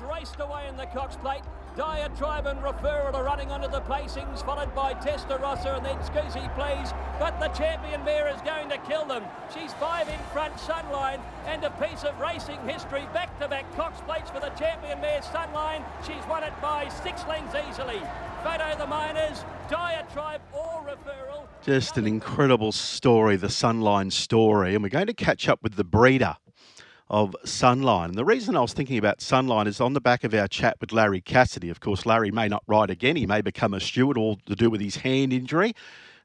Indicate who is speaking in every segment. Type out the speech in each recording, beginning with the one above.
Speaker 1: raced away in the Cox Plate. Diatribe and Referral are running onto the placings, followed by Testarossa and then Scoozy Please. But the champion mare is going to kill them. She's five in front, Sunline, and a piece of racing history. Back to back Cox Plates for the champion mare, Sunline. She's won it by six lengths easily. Photo the Miners, Diatribe or Referral.
Speaker 2: Just an incredible story, the Sunline story. And we're going to catch up with the breeder of Sunline. And the reason I was thinking about Sunline is on the back of our chat with Larry Cassidy. Of course, Larry may not ride again. He may become a steward, all to do with his hand injury.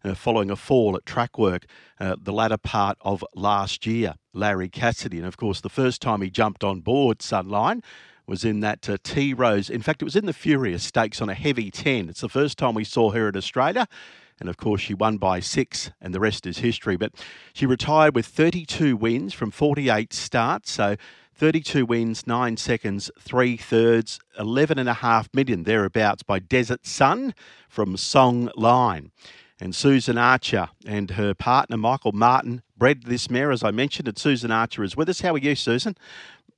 Speaker 2: Uh, following a fall at track work uh, the latter part of last year, Larry Cassidy. And of course, the first time he jumped on board Sunline was in that uh, Tea Rose. In fact, it was in the Furious Stakes on a heavy 10. It's the first time we saw her in Australia. And of course, she won by six, and the rest is history. But she retired with 32 wins from 48 starts. So 32 wins, nine seconds, three thirds, 11.5 million thereabouts by Desert Sun from Songline. And Susan Archer and her partner, Michael Martin, bred this mare, as I mentioned. And Susan Archer is with us. How are you, Susan?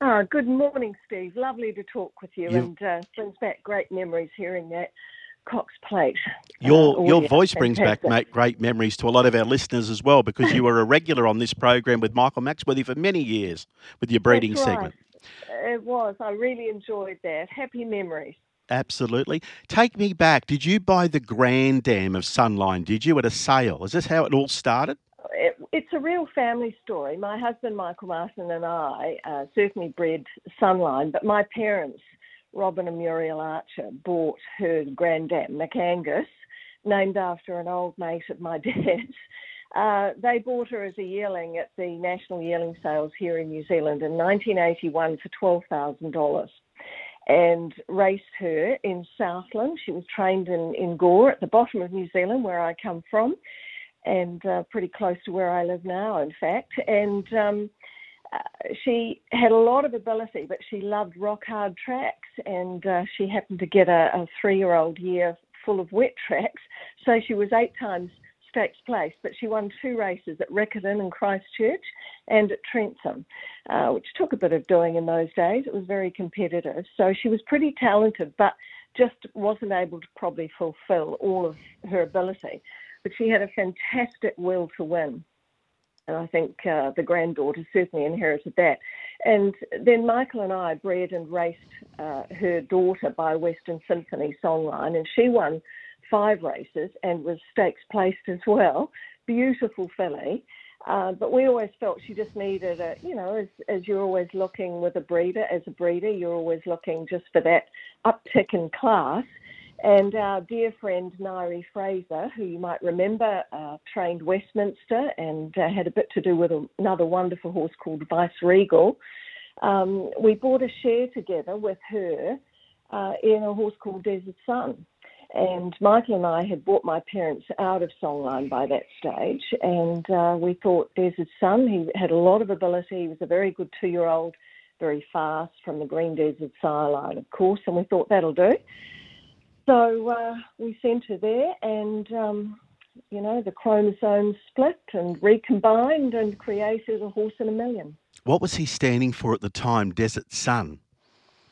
Speaker 3: Oh, good morning, Steve. Lovely to talk with you, you... and uh, brings back great memories hearing that Cox Plate.
Speaker 2: Your uh, your voice brings back mate, great memories to a lot of our listeners as well because you were a regular on this program with Michael Maxworthy for many years with your breeding
Speaker 3: right.
Speaker 2: segment.
Speaker 3: It was. I really enjoyed that. Happy memories.
Speaker 2: Absolutely. Take me back. Did you buy the Grand Dam of Sunline? Did you at a sale? Is this how it all started?
Speaker 3: It, it's a real family story. My husband, Michael Martin, and I uh, certainly bred Sunline, but my parents Robin and Muriel Archer bought her granddam, McAngus, named after an old mate of my dad's. Uh, they bought her as a yearling at the National Yearling Sales here in New Zealand in 1981 for $12,000 and raced her in Southland. She was trained in, in Gore at the bottom of New Zealand, where I come from, and uh, pretty close to where I live now, in fact. And um, she had a lot of ability, but she loved rock hard tracks, and uh, she happened to get a, a three year old year full of wet tracks. So she was eight times stakes place, but she won two races at Riccarton and Christchurch and at Trentham, uh, which took a bit of doing in those days. It was very competitive. So she was pretty talented, but just wasn't able to probably fulfill all of her ability. But she had a fantastic will to win and I think uh, the granddaughter certainly inherited that. And then Michael and I bred and raced uh, her daughter by Western Symphony Songline, and she won five races and was stakes placed as well. Beautiful filly. Uh, but we always felt she just needed a, you know, as, as you're always looking with a breeder, as a breeder, you're always looking just for that uptick in class. And our dear friend Nairi Fraser, who you might remember, uh, trained Westminster and uh, had a bit to do with another wonderful horse called Vice Regal. Um, we bought a share together with her uh, in a horse called Desert Sun. And Michael and I had bought my parents out of Songline by that stage, and uh, we thought Desert Sun. He had a lot of ability. He was a very good two-year-old, very fast from the Green Desert sire line, of course. And we thought that'll do. So uh, we sent her there, and um, you know the chromosomes split and recombined and created a horse in a million.
Speaker 2: What was he standing for at the time? Desert Sun.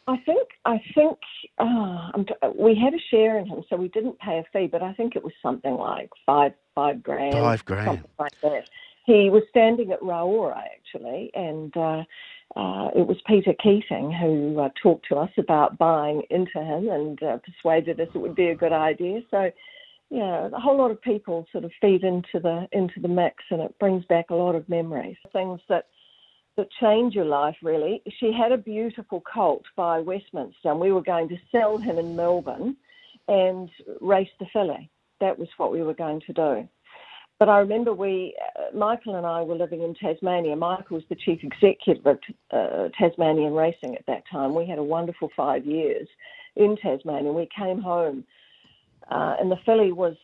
Speaker 3: I think I think uh, we had a share in him, so we didn't pay a fee, but I think it was something like five five grand,
Speaker 2: five grand,
Speaker 3: something like that. He was standing at Raora actually, and uh, uh, it was Peter Keating who uh, talked to us about buying into him and uh, persuaded us it would be a good idea. So, yeah, a whole lot of people sort of feed into the into the mix, and it brings back a lot of memories, things that that change your life. Really, she had a beautiful colt by Westminster, and we were going to sell him in Melbourne and race the filly. That was what we were going to do. But I remember we, uh, Michael and I were living in Tasmania. Michael was the chief executive of uh, Tasmanian Racing at that time. We had a wonderful five years in Tasmania. We came home, uh, and the filly was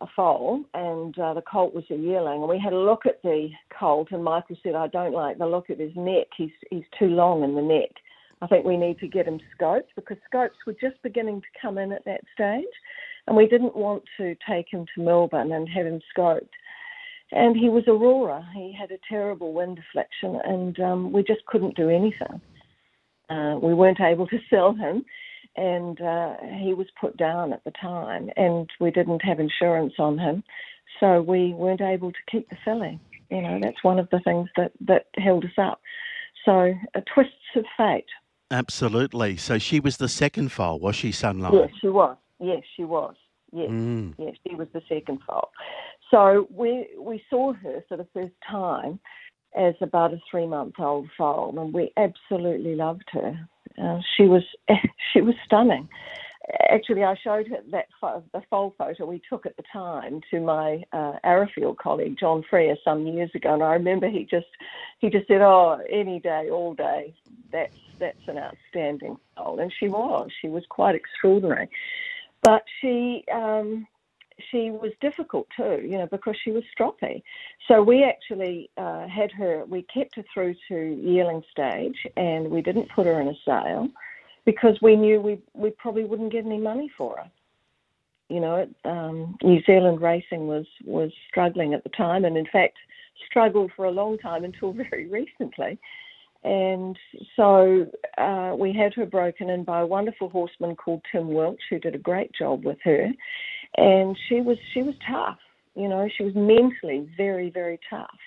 Speaker 3: a foal, and uh, the colt was a yearling. And we had a look at the colt, and Michael said, "I don't like the look of his neck. He's he's too long in the neck. I think we need to get him scoped because scopes were just beginning to come in at that stage." And we didn't want to take him to Melbourne and have him scoped. And he was a roarer. He had a terrible wind deflection, and um, we just couldn't do anything. Uh, we weren't able to sell him, and uh, he was put down at the time, and we didn't have insurance on him, so we weren't able to keep the filly. You know, that's one of the things that, that held us up. So, uh, twists of fate.
Speaker 2: Absolutely. So she was the second foal, was she, Sunline?
Speaker 3: Yes, she was. Yes, she was. Yes,
Speaker 2: Mm.
Speaker 3: yes, she was the second foal. So we we saw her for the first time as about a three month old foal, and we absolutely loved her. Uh, she was she was stunning. Actually, I showed her that fo- the foal photo we took at the time to my uh, Arrowfield colleague John Freer some years ago, and I remember he just he just said, "Oh, any day, all day, that's that's an outstanding foal," and she was. She was quite extraordinary, but she. Um, she was difficult too, you know, because she was stroppy. So we actually uh, had her, we kept her through to yearling stage and we didn't put her in a sale because we knew we, we probably wouldn't get any money for her. You know, um, New Zealand racing was, was struggling at the time and in fact struggled for a long time until very recently. And so uh, we had her broken in by a wonderful horseman called Tim Welch, who did a great job with her and she was she was tough. You know, she was mentally very very tough.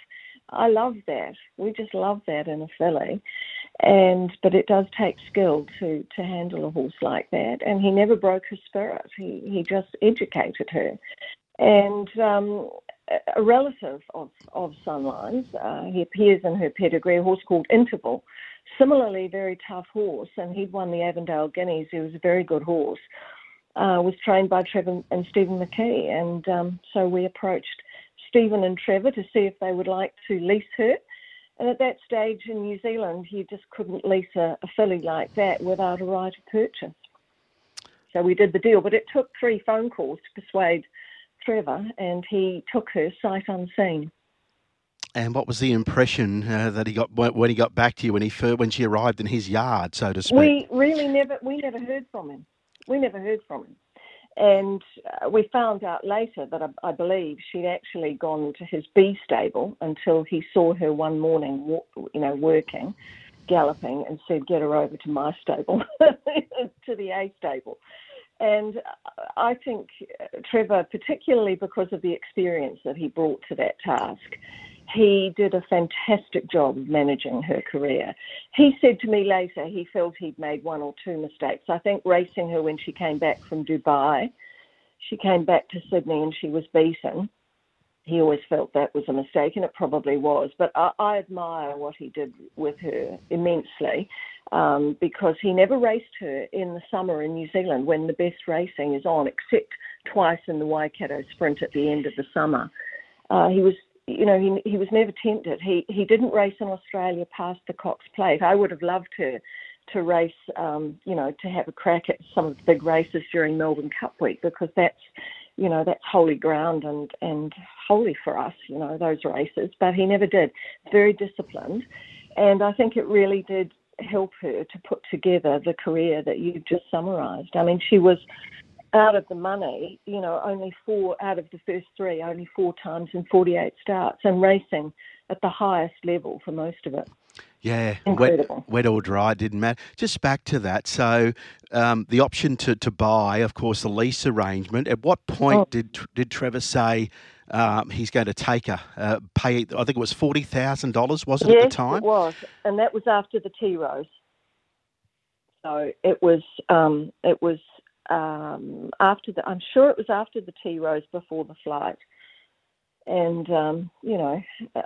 Speaker 3: I love that. We just love that in a filly, and but it does take skill to to handle a horse like that. And he never broke her spirit. He he just educated her, and. Um, a relative of, of Sunline's, uh, he appears in her pedigree, a horse called Interval. Similarly, very tough horse, and he'd won the Avondale Guineas. He was a very good horse uh, was trained by Trevor and Stephen McKee. And um, so we approached Stephen and Trevor to see if they would like to lease her. And at that stage in New Zealand, you just couldn't lease a, a filly like that without a right of purchase. So we did the deal, but it took three phone calls to persuade Trevor, and he took her sight unseen.
Speaker 2: And what was the impression uh, that he got when when he got back to you when he when she arrived in his yard, so to speak?
Speaker 3: We really never we never heard from him. We never heard from him. And uh, we found out later that I, I believe she'd actually gone to his bee stable until he saw her one morning, you know, working, galloping, and said, "Get her over to my stable, to the A stable." And I think Trevor, particularly because of the experience that he brought to that task, he did a fantastic job of managing her career. He said to me later he felt he'd made one or two mistakes. I think racing her when she came back from Dubai, she came back to Sydney and she was beaten. He always felt that was a mistake, and it probably was. But I, I admire what he did with her immensely um, because he never raced her in the summer in New Zealand when the best racing is on, except twice in the Waikato Sprint at the end of the summer. Uh, he was you know, he he was never tempted. He he didn't race in Australia past the Cox Plate. I would have loved her to race, um, you know, to have a crack at some of the big races during Melbourne Cup week because that's, you know, that's holy ground and and holy for us, you know, those races. But he never did. Very disciplined, and I think it really did help her to put together the career that you've just summarised. I mean, she was out of the money, you know, only four out of the first three, only four times in 48 starts, and racing at the highest level for most of it.
Speaker 2: Yeah,
Speaker 3: Incredible.
Speaker 2: wet, wet or dry didn't matter. Just back to that. So, um, the option to, to buy, of course, the lease arrangement. At what point
Speaker 3: Oh.
Speaker 2: did did Trevor say um, he's going to take her? Uh, pay, I think it was forty thousand dollars, was it
Speaker 3: yes,
Speaker 2: at the time?
Speaker 3: it was, and that was after the Tea Rose. So it was, um, it was um, after the. I'm sure it was after the Tea Rose before the flight. And um, you know,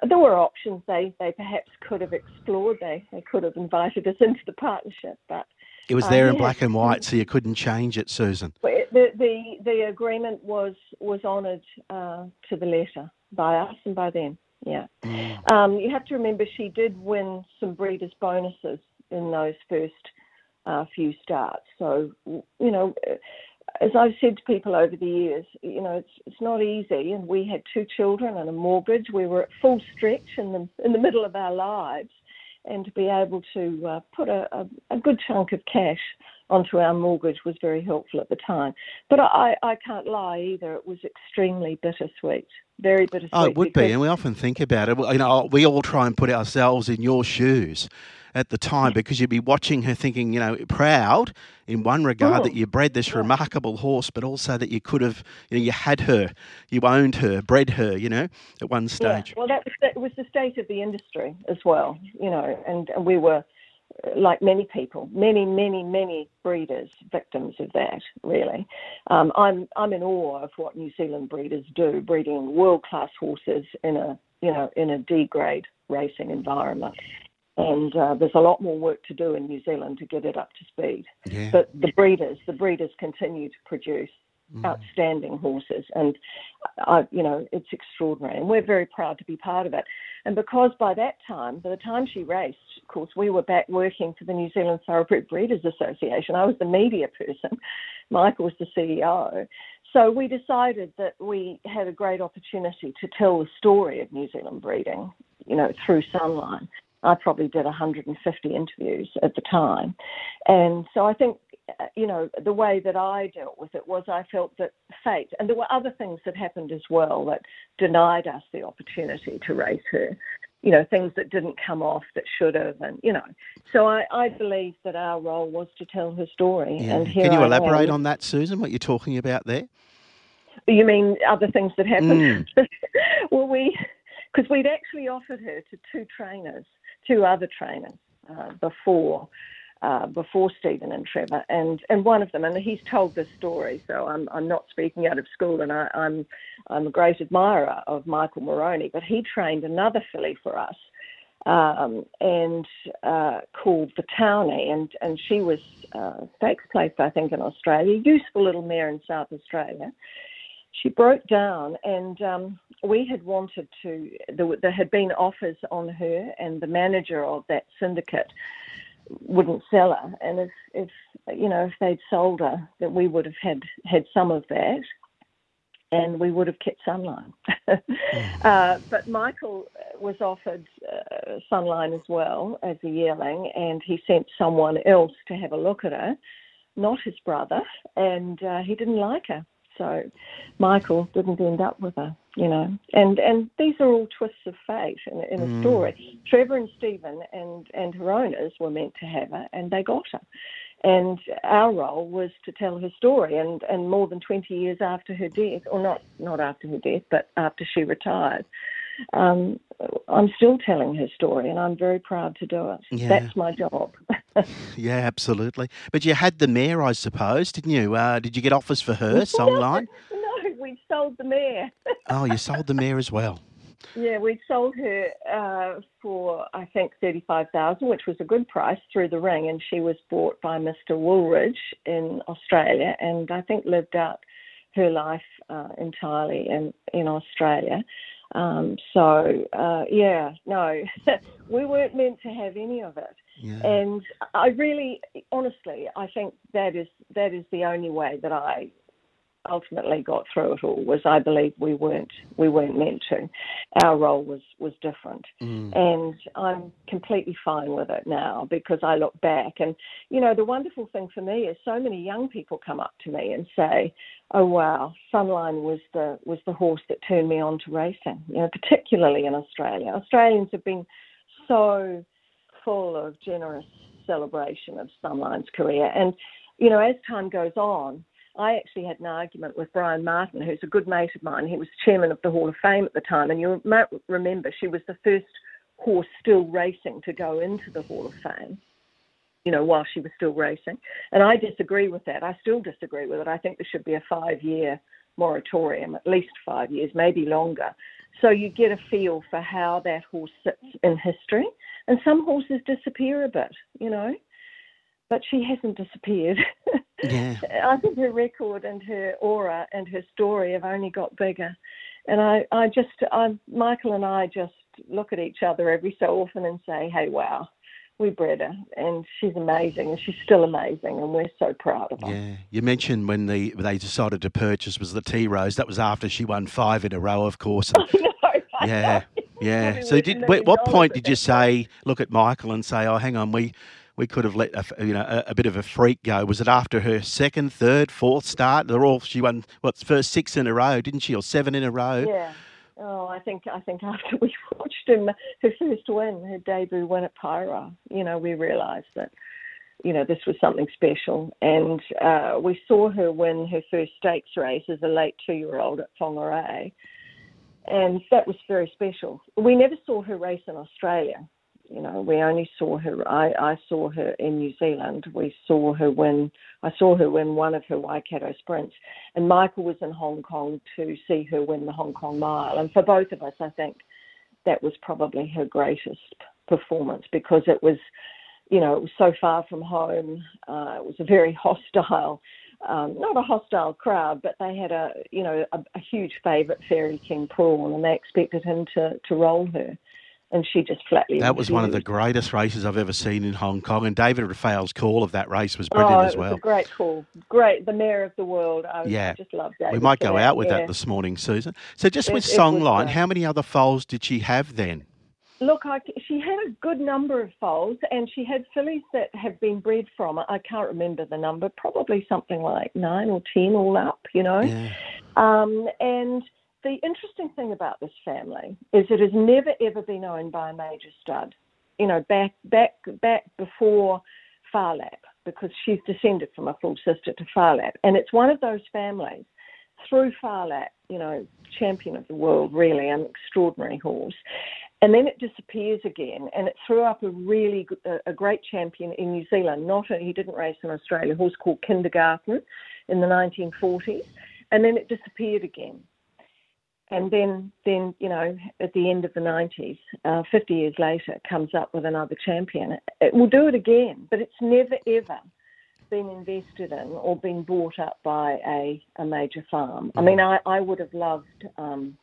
Speaker 3: there were options they, they perhaps could have explored. They they could have invited us into the partnership, but
Speaker 2: It was
Speaker 3: uh,
Speaker 2: there in
Speaker 3: yeah.
Speaker 2: black and white, so you couldn't change it, Susan.
Speaker 3: The the the agreement was was honoured uh, to the letter by us and by them. Yeah.
Speaker 2: Mm.
Speaker 3: Um, you have to remember she did win some breeders' bonuses in those first uh, few starts. So you know, as I've said to people over the years, you know, it's it's not easy. And we had two children and a mortgage. We were at full stretch in the in the middle of our lives, and to be able to uh, put a, a, a good chunk of cash onto our mortgage was very helpful at the time. But I, I can't lie either. It was extremely bittersweet, very bittersweet.
Speaker 2: Oh, it would be, and we often think about it. You know, we all try and put ourselves in your shoes, at the time because you'd be watching her thinking, you know, proud in one regard
Speaker 3: Oh,
Speaker 2: that you bred this
Speaker 3: yeah.
Speaker 2: remarkable horse, but also that you could have, you know, you had her, you owned her, bred her, you know, at one stage.
Speaker 3: Yeah. Well, that was, that was the state of the industry as well, you know, and, and we were, uh, like many people, many, many, many breeders, victims of that, really. Um, I'm, I'm in awe of what New Zealand breeders do, breeding world-class horses in a, you know, in a D-grade racing environment. And uh, there's a lot more work to do in New Zealand to get it up to speed.
Speaker 2: Yeah.
Speaker 3: But the breeders, the breeders continue to produce
Speaker 2: Mm.
Speaker 3: outstanding horses, and I, you know, it's extraordinary, and we're very proud to be part of it. And because by that time, by the time she raced, of course, we were back working for the New Zealand Thoroughbred Breeders Association. I was the media person, Michael was the CEO. So we decided that we had a great opportunity to tell the story of New Zealand breeding, you know, through Sunline. I probably did 150 interviews at the time. And so I think, uh, you know, the way that I dealt with it was I felt that fate, and there were other things that happened as well that denied us the opportunity to raise her. You know, things that didn't come off that should have, and you know. So I, I believe that our role was to tell her story.
Speaker 2: Yeah.
Speaker 3: And
Speaker 2: Can you
Speaker 3: I
Speaker 2: elaborate
Speaker 3: am.
Speaker 2: on that, Susan, what you're talking about there?
Speaker 3: You mean other things that happened?
Speaker 2: Mm.
Speaker 3: well, we, because we'd actually offered her to two trainers, two other trainers uh, before. Uh, before Stephen and Trevor, and, and one of them, and he's told this story, so I'm I'm not speaking out of school, and I, I'm I'm a great admirer of Michael Moroney, but he trained another filly for us, um, and uh, called the Townie, and and she was uh, stakes placed, I think, in Australia, useful little mare in South Australia. She broke down, and um, we had wanted to. There, there had been offers on her, and the manager of that syndicate wouldn't sell her. And if, if you know, if they'd sold her, that we would have had had some of that, and we would have kept Sunline. uh, but Michael was offered uh, Sunline as well as a yearling, and he sent someone else to have a look at her, not his brother, and uh, he didn't like her. So Michael didn't end up with her, you know. And and these are all twists of fate in, in a mm. story. Trevor and Stephen and and her owners were meant to have her, and they got her. And our role was to tell her story. And and more than twenty years after her death, or not not after her death, but after she retired. Um, I'm still telling her story, and I'm very proud to do it.
Speaker 2: Yeah.
Speaker 3: That's my job.
Speaker 2: Yeah, absolutely. But you had the mare, I suppose, didn't you? Uh, did you get offers for her, Songline?
Speaker 3: no, we sold the mare.
Speaker 2: Oh, you sold the mare as well.
Speaker 3: Yeah, we sold her uh, for I think thirty-five thousand, which was a good price through the ring, and she was bought by Mr. Woolridge in Australia, and I think lived out her life uh, entirely in in Australia. Um, so uh, yeah, no, we weren't meant to have any of it.
Speaker 2: Yeah.
Speaker 3: And I really, honestly, I think that is that is the only way that I ultimately got through it all. Was I believe we weren't we weren't meant to. Our role was was different,
Speaker 2: Mm.
Speaker 3: and I'm completely fine with it now because I look back. And you know, the wonderful thing for me is so many young people come up to me and say, "Oh wow, Sunline was the was the horse that turned me on to racing." You know, particularly in Australia. Australians have been so full of generous celebration of Sunline's career. And, you know, as time goes on, I actually had an argument with Brian Martin, who's a good mate of mine. He was chairman of the Hall of Fame at the time. And you might remember she was the first horse still racing to go into the Hall of Fame, you know, while she was still racing. And I disagree with that. I still disagree with it. I think there should be a five year moratorium, at least five years, maybe longer. So you get a feel for how that horse sits in history. And some horses disappear a bit, you know, but she hasn't disappeared.
Speaker 2: Yeah.
Speaker 3: I think her record and her aura and her story have only got bigger. And I, I just, I, Michael and I just look at each other every so often and say, hey, wow, we bred her and she's amazing and she's still amazing and we're so proud of her.
Speaker 2: Yeah. You mentioned when the they decided to purchase was the Tea Rose. That was after she won five in a row, of course. And,
Speaker 3: No, I
Speaker 2: yeah.
Speaker 3: know.
Speaker 2: Yeah. So did what, point did you say, look at Michael and say, oh, hang on, we we could have let a, you know a, a bit of a freak go? Was it after her second, third, fourth start? They're all she won what first six in a row, didn't she, or seven in a row?
Speaker 3: Yeah. Oh, I think I think after we watched him her first win, her debut win at Pyra, you know, we realised that you know this was something special, and uh, we saw her win her first stakes race as a late two-year-old at Whangarei, and that was very special. We never saw her race in Australia. You know, we only saw her. I, I saw her in New Zealand. We saw her win. I saw her win one of her Waikato sprints, and Michael was in Hong Kong to see her win the Hong Kong Mile. And for both of us, I think that was probably her greatest performance because it was, you know, it was so far from home. Uh, it was a very hostile um, not a hostile crowd, but they had a you know a, a huge favourite, Fairy King Prawn, and they expected him to to roll her and she just flatly.
Speaker 2: That was one of the greatest races I've ever seen in Hong Kong, and David Raphael's call of that race was brilliant
Speaker 3: oh,
Speaker 2: as well.
Speaker 3: a great call, great, the mare of the world. I yeah, just loved that.
Speaker 2: We might go out with yeah. that this morning, Susan. So just it, with Songline, how many other foals did she have then?
Speaker 3: Look, I, she had a good number of foals, and she had fillies that have been bred from. I can't remember the number, probably something like nine or ten all up, you know.
Speaker 2: Yeah.
Speaker 3: Um, and the interesting thing about this family is it has never ever been owned by a major stud. You know, back back back before Phar Lap, because she's descended from a full sister to Phar Lap, and it's one of those families through Phar Lap, you know, champion of the world, really, an extraordinary horse. And then it disappears again, and it threw up a really a great champion in New Zealand. Not a, he didn't race in Australia. A horse called Kindergarten in the 1940s, and then it disappeared again and then then you know at the end of the 90s uh, 50 years later comes up with another champion. It will do it again but it's never ever been invested in or been bought up by a, a major farm. I mean i, I would have loved um,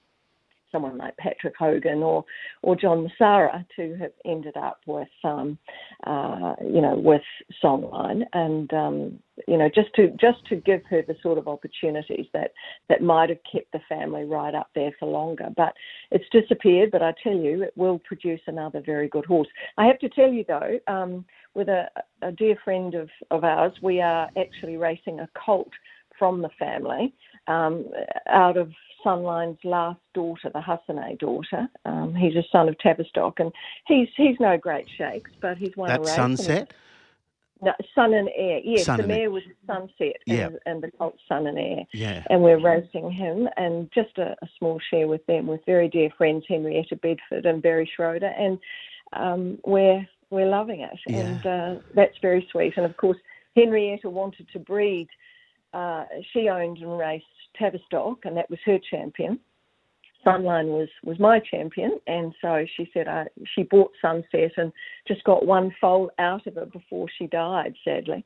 Speaker 3: someone like Patrick Hogan or or John Messara to have ended up with um, uh, you know with Songline and um, you know just to just to give her the sort of opportunities that that might have kept the family right up there for longer. But it's disappeared. But I tell you, it will produce another very good horse. I have to tell you though. Um, with a, a dear friend of, of ours, we are actually racing a colt from the family um, out of Sunline's last daughter, the Hassane daughter. Um, he's a son of Tavistock, and he's he's no great shakes, but he's won
Speaker 2: that. Sunset.
Speaker 3: No, Son and Heir. Yes,
Speaker 2: Sun
Speaker 3: the mare was Sunset,
Speaker 2: yeah.
Speaker 3: and, and the colt sun and Heir.
Speaker 2: Yeah.
Speaker 3: And we're racing him, and just a, a, small share with them, with very dear friends Henrietta Bedford and Barry Schroeder, and um, we're we're loving it,
Speaker 2: yeah.
Speaker 3: and uh, that's very sweet. And of course, Henrietta wanted to breed. Uh, she owned and raced Tavistock, and that was her champion. Sunline was was my champion, and so she said uh, she bought Sunset and just got one foal out of it before she died, sadly.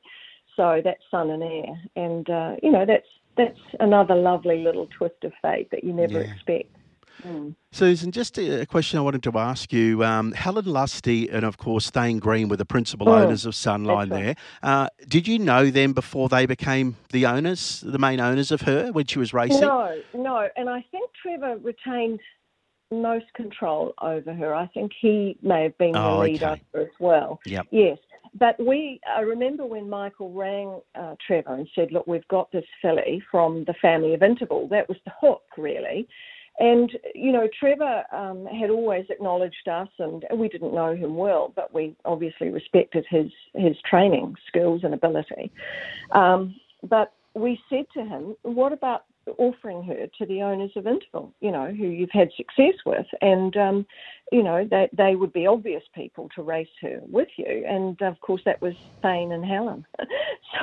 Speaker 3: So that's Sun and Heir, and uh, you know that's that's another lovely little twist of fate that you never
Speaker 2: yeah.
Speaker 3: expect. Mm.
Speaker 2: Susan, just a question I wanted to ask you. Um, Helen Lusty and, of course, Thane Green were the principal
Speaker 3: mm.
Speaker 2: owners of Sunline there. Uh, did you know them before they became the owners, the main owners of her when she was racing?
Speaker 3: No, no. And I think Trevor retained most control over her. I think he may have been
Speaker 2: oh,
Speaker 3: the lead
Speaker 2: okay.
Speaker 3: as well.
Speaker 2: Yep.
Speaker 3: Yes. But we, I remember when Michael rang uh, Trevor and said, Look, we've got this filly from the family of Interval. That was the hook, really. And, you know, Trevor um, had always acknowledged us, and we didn't know him well, but we obviously respected his, his training skills and ability. Um, but we said to him, what about offering her to the owners of Interval, you know, who you've had success with, and um, you know they they would be obvious people to race her with you, and of course that was Thane and Helen.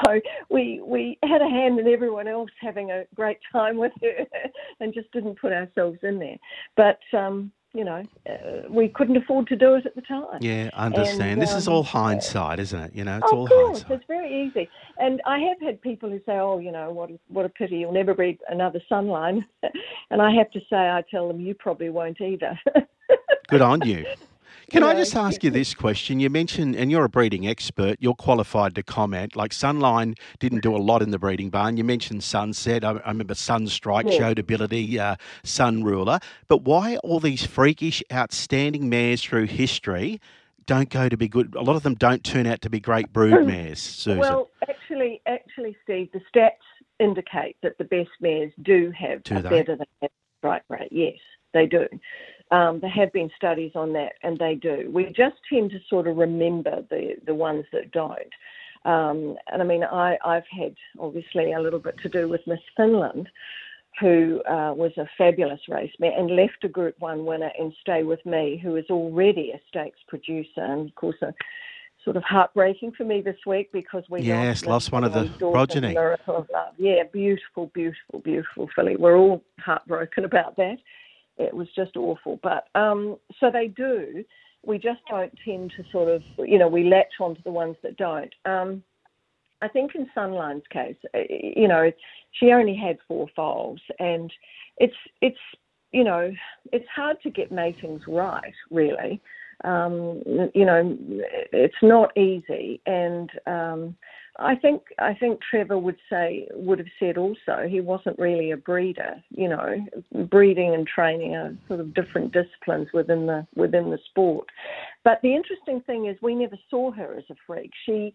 Speaker 3: so we we had a hand in everyone else having a great time with her, and just didn't put ourselves in there. But um, you know, uh, we couldn't afford to do it at the time.
Speaker 2: Yeah, I understand.
Speaker 3: And,
Speaker 2: this is
Speaker 3: um,
Speaker 2: all hindsight, isn't it? You know, it's
Speaker 3: of
Speaker 2: all
Speaker 3: course,
Speaker 2: hindsight.
Speaker 3: it's very easy. And I have had people who say, "Oh, you know, what what a pity you'll never breed another sunline," and I have to say, I tell them, "You probably won't either."
Speaker 2: Good on you. Can
Speaker 3: You
Speaker 2: I just ask you this question? You mentioned, and you're a breeding expert, you're qualified to comment. Like Sunline didn't do a lot in the breeding barn. You mentioned Sunset. I, I remember Sunstrike
Speaker 3: Yeah.
Speaker 2: showed ability, uh, Sun Ruler. But why all these freakish, outstanding mares through history don't go to be good? A lot of them don't turn out to be great brood mares, Susan.
Speaker 3: Well, actually, actually, Steve, the stats indicate that the best mares do have
Speaker 2: Do
Speaker 3: a
Speaker 2: they?
Speaker 3: better than average strike rate. Yes, They do. Um, there have been studies on that, and they do. We just tend to sort of remember the the ones that don't. Um, and I mean, I, I've had obviously a little bit to do with Miss Finland, who uh, was a fabulous race mare and left a Group One winner and stay with me, who is already a stakes producer, and of course a sort of heartbreaking for me this week because we
Speaker 2: yes
Speaker 3: lost,
Speaker 2: lost one of the progeny.
Speaker 3: Of Love. Yeah, beautiful, beautiful, beautiful filly. We're all heartbroken about that. It was just awful, but um, so they do. We just don't tend to sort of, you know, we latch onto the ones that don't. Um, I think in Sunline's case, uh, you know, she only had four foals, and it's it's you know it's hard to get matings right, really. Um, you know, it's not easy, and um, I think I think Trevor would say would have said also he wasn't really a breeder. You know, breeding and training are sort of different disciplines within the within the sport. But the interesting thing is we never saw her as a freak. She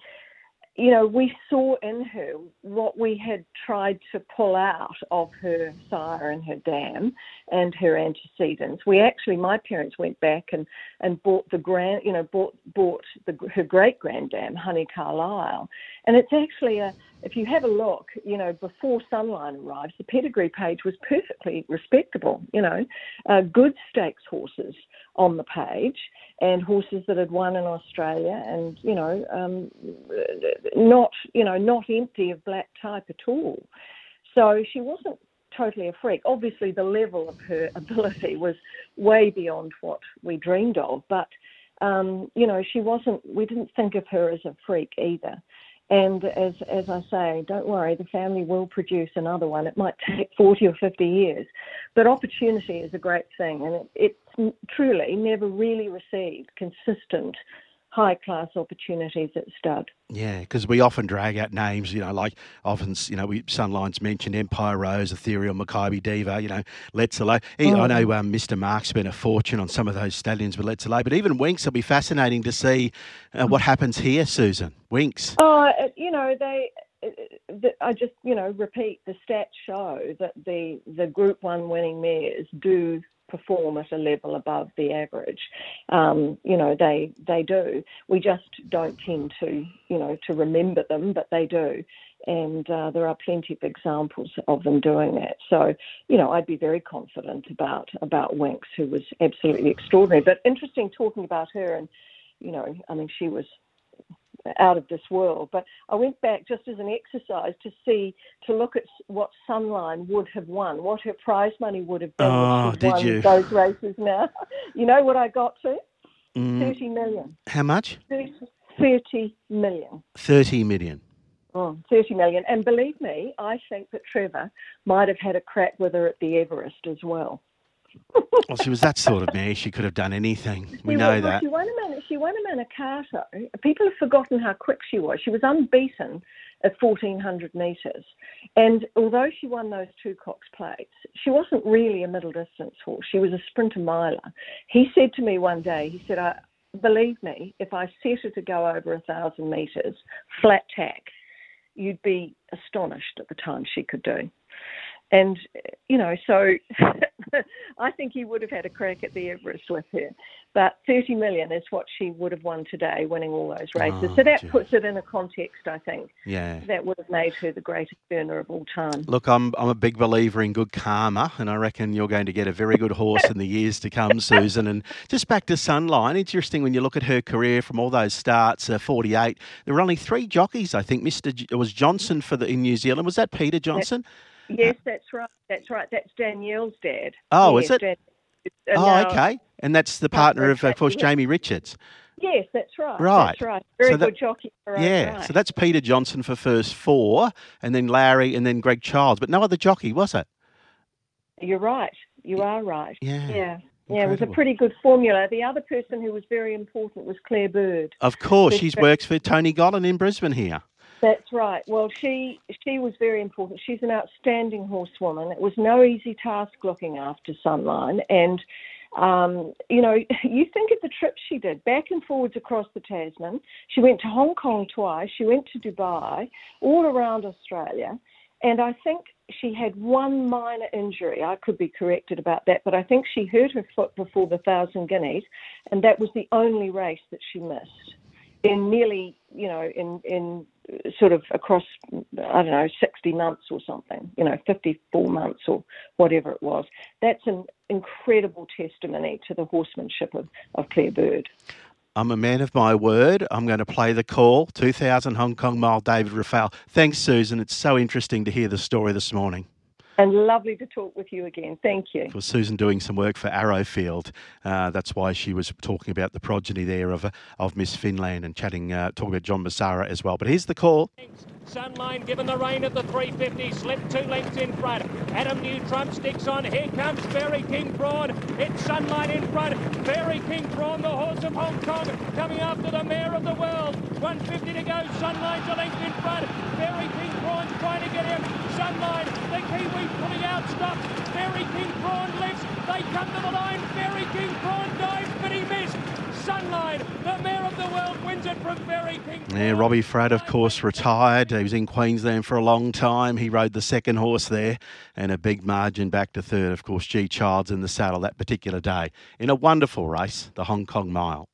Speaker 3: you know, we saw in her what we had tried to pull out of her sire and her dam and her antecedents. We actually, my parents went back and, and bought the grand, you know, bought bought the, her great granddam, Honey Carlisle, and it's actually a. If you have a look, you know, before Sunline arrives, the pedigree page was perfectly respectable. You know, uh, good stakes horses on the page and horses that had won in Australia, and you know, um, not you know not empty of black type at all. So she wasn't totally a freak. Obviously, the level of her ability was way beyond what we dreamed of, but um, you know, she wasn't. We didn't think of her as a freak either. And as as I say, don't worry, the family will produce another one. It might take 40 or 50 years, but opportunity is a great thing, and it, it's truly never really received consistent high class opportunities at stud.
Speaker 2: Yeah, because we often drag out names, you know, like often, you know, we Sunline's mentioned Empire Rose, Ethereal, Makybe Diva, you know, Let's Elope. Oh. I know mm. um, Mr. Mark spent a fortune on some of those stallions with Let's Elope, but even Winx will be fascinating to see uh, what mm. happens here, Susan. Winx.
Speaker 3: Oh, uh, you know, they. Uh, uh, I just, you know, repeat the stats show that the the Group One winning mares do perform at a level above the average. Um, you know, they they do. We just don't tend to, you know, to remember them, but they do. And uh, there are plenty of examples of them doing that. So, you know, I'd be very confident about about Winx, who was absolutely extraordinary. But interesting talking about her, and you know, I mean, she was out of this world. But I went back just as an exercise to see, to look at what Sunline would have won, what her prize money would have been.
Speaker 2: Oh, did you?
Speaker 3: Those races now. you know what I got to? Mm. 30 million.
Speaker 2: How much?
Speaker 3: 30, 30 million.
Speaker 2: 30 million.
Speaker 3: Oh, 30 million. And believe me, I think that Trevor might have had a crack with her at the Everest as well
Speaker 2: well, she was that sort of mare. She could have done anything. We
Speaker 3: she
Speaker 2: know
Speaker 3: was,
Speaker 2: that.
Speaker 3: She won a man. She won a Manikato. People have forgotten how quick she was. She was unbeaten at 1400 metres. And although she won those two Cox plates, she wasn't really a middle distance horse. She was a sprinter miler. He said to me one day, he said, I, believe me, if I set her to go over a thousand metres flat tack, you'd be astonished at the time she could do. And, you know, so I think he would have had a crack at the Everest with her. But 30 million is what she would have won today, winning all those races. Oh, so that geez. puts it in a context, I think.
Speaker 2: Yeah.
Speaker 3: That would have made her the greatest earner of all time.
Speaker 2: Look, I'm, I'm a big believer in good karma, and I reckon you're going to get a very good horse in the years to come, Susan. And just back to Sunline, interesting when you look at her career from all those starts, uh, 48, there were only three jockeys, I think. Mr. J- it was Johnson for the in New Zealand. Was that Peter Johnson?
Speaker 3: Yes, that's right. That's right. That's Danielle's dad.
Speaker 2: Oh, yes, is it? Dan- oh, okay. And that's the partner of, of course, Jamie Richards.
Speaker 3: Yes, that's right.
Speaker 2: Right.
Speaker 3: That's right. Very
Speaker 2: so that,
Speaker 3: good jockey.
Speaker 2: yeah.
Speaker 3: Right.
Speaker 2: So that's Peter Johnson for first four, and then Larry, and then Greg Childs, but no other jockey, was it?
Speaker 3: You're right. You are right.
Speaker 2: Yeah.
Speaker 3: Yeah. Yeah, it was a pretty good formula. The other person who was very important was Claire Bird.
Speaker 2: Of course, she works for Tony Gollan in Brisbane here.
Speaker 3: That's right. Well, she she was very important. She's an outstanding horsewoman. It was no easy task looking after Sunline, and um, you know, you think of the trips she did back and forwards across the Tasman. She went to Hong Kong twice. She went to Dubai, all around Australia, And I think she had one minor injury. I could be corrected about that, but I think she hurt her foot before the Thousand Guineas, and that was the only race that she missed in nearly, you know, in in sort of across, I don't know, 60 months or something, you know, 54 months or whatever it was. That's an incredible testimony to the horsemanship of, of Claire Bird.
Speaker 2: I'm a man of my word. I'm going to play the call. 2000 Hong Kong mile, David Raphael. Thanks, Susan. It's so interesting to hear the story this morning.
Speaker 3: And lovely to talk with you again. Thank you.
Speaker 2: Was Susan doing some work for Arrowfield? Uh, that's why she was talking about the progeny there of uh, of Miss Finland and chatting, uh, talking about John Messara as well. But here's the call.
Speaker 1: Sunline given the rein at the 350, slipped two lengths in front. Adam New Trump sticks on. Here comes Fairy King Prawn. It's Sunline in front. Fairy King Prawn, the horse of Hong Kong, coming after the Mare of the World. 150 to go. Sunline's a length in front. Fairy King Trying to get. Sunline, the Kiwi pulling out stops. Fairy King lifts. They come to the line. Fairy King dives, but he missed. Sunline, the Mare of the World, wins it from Fairy King.
Speaker 2: Yeah, Robbie Fradd, of course, retired. He was in Queensland for a long time. He rode the second horse there and a big margin back to third. Of course, G Childs in the saddle that particular day in a wonderful race, the Hong Kong Mile.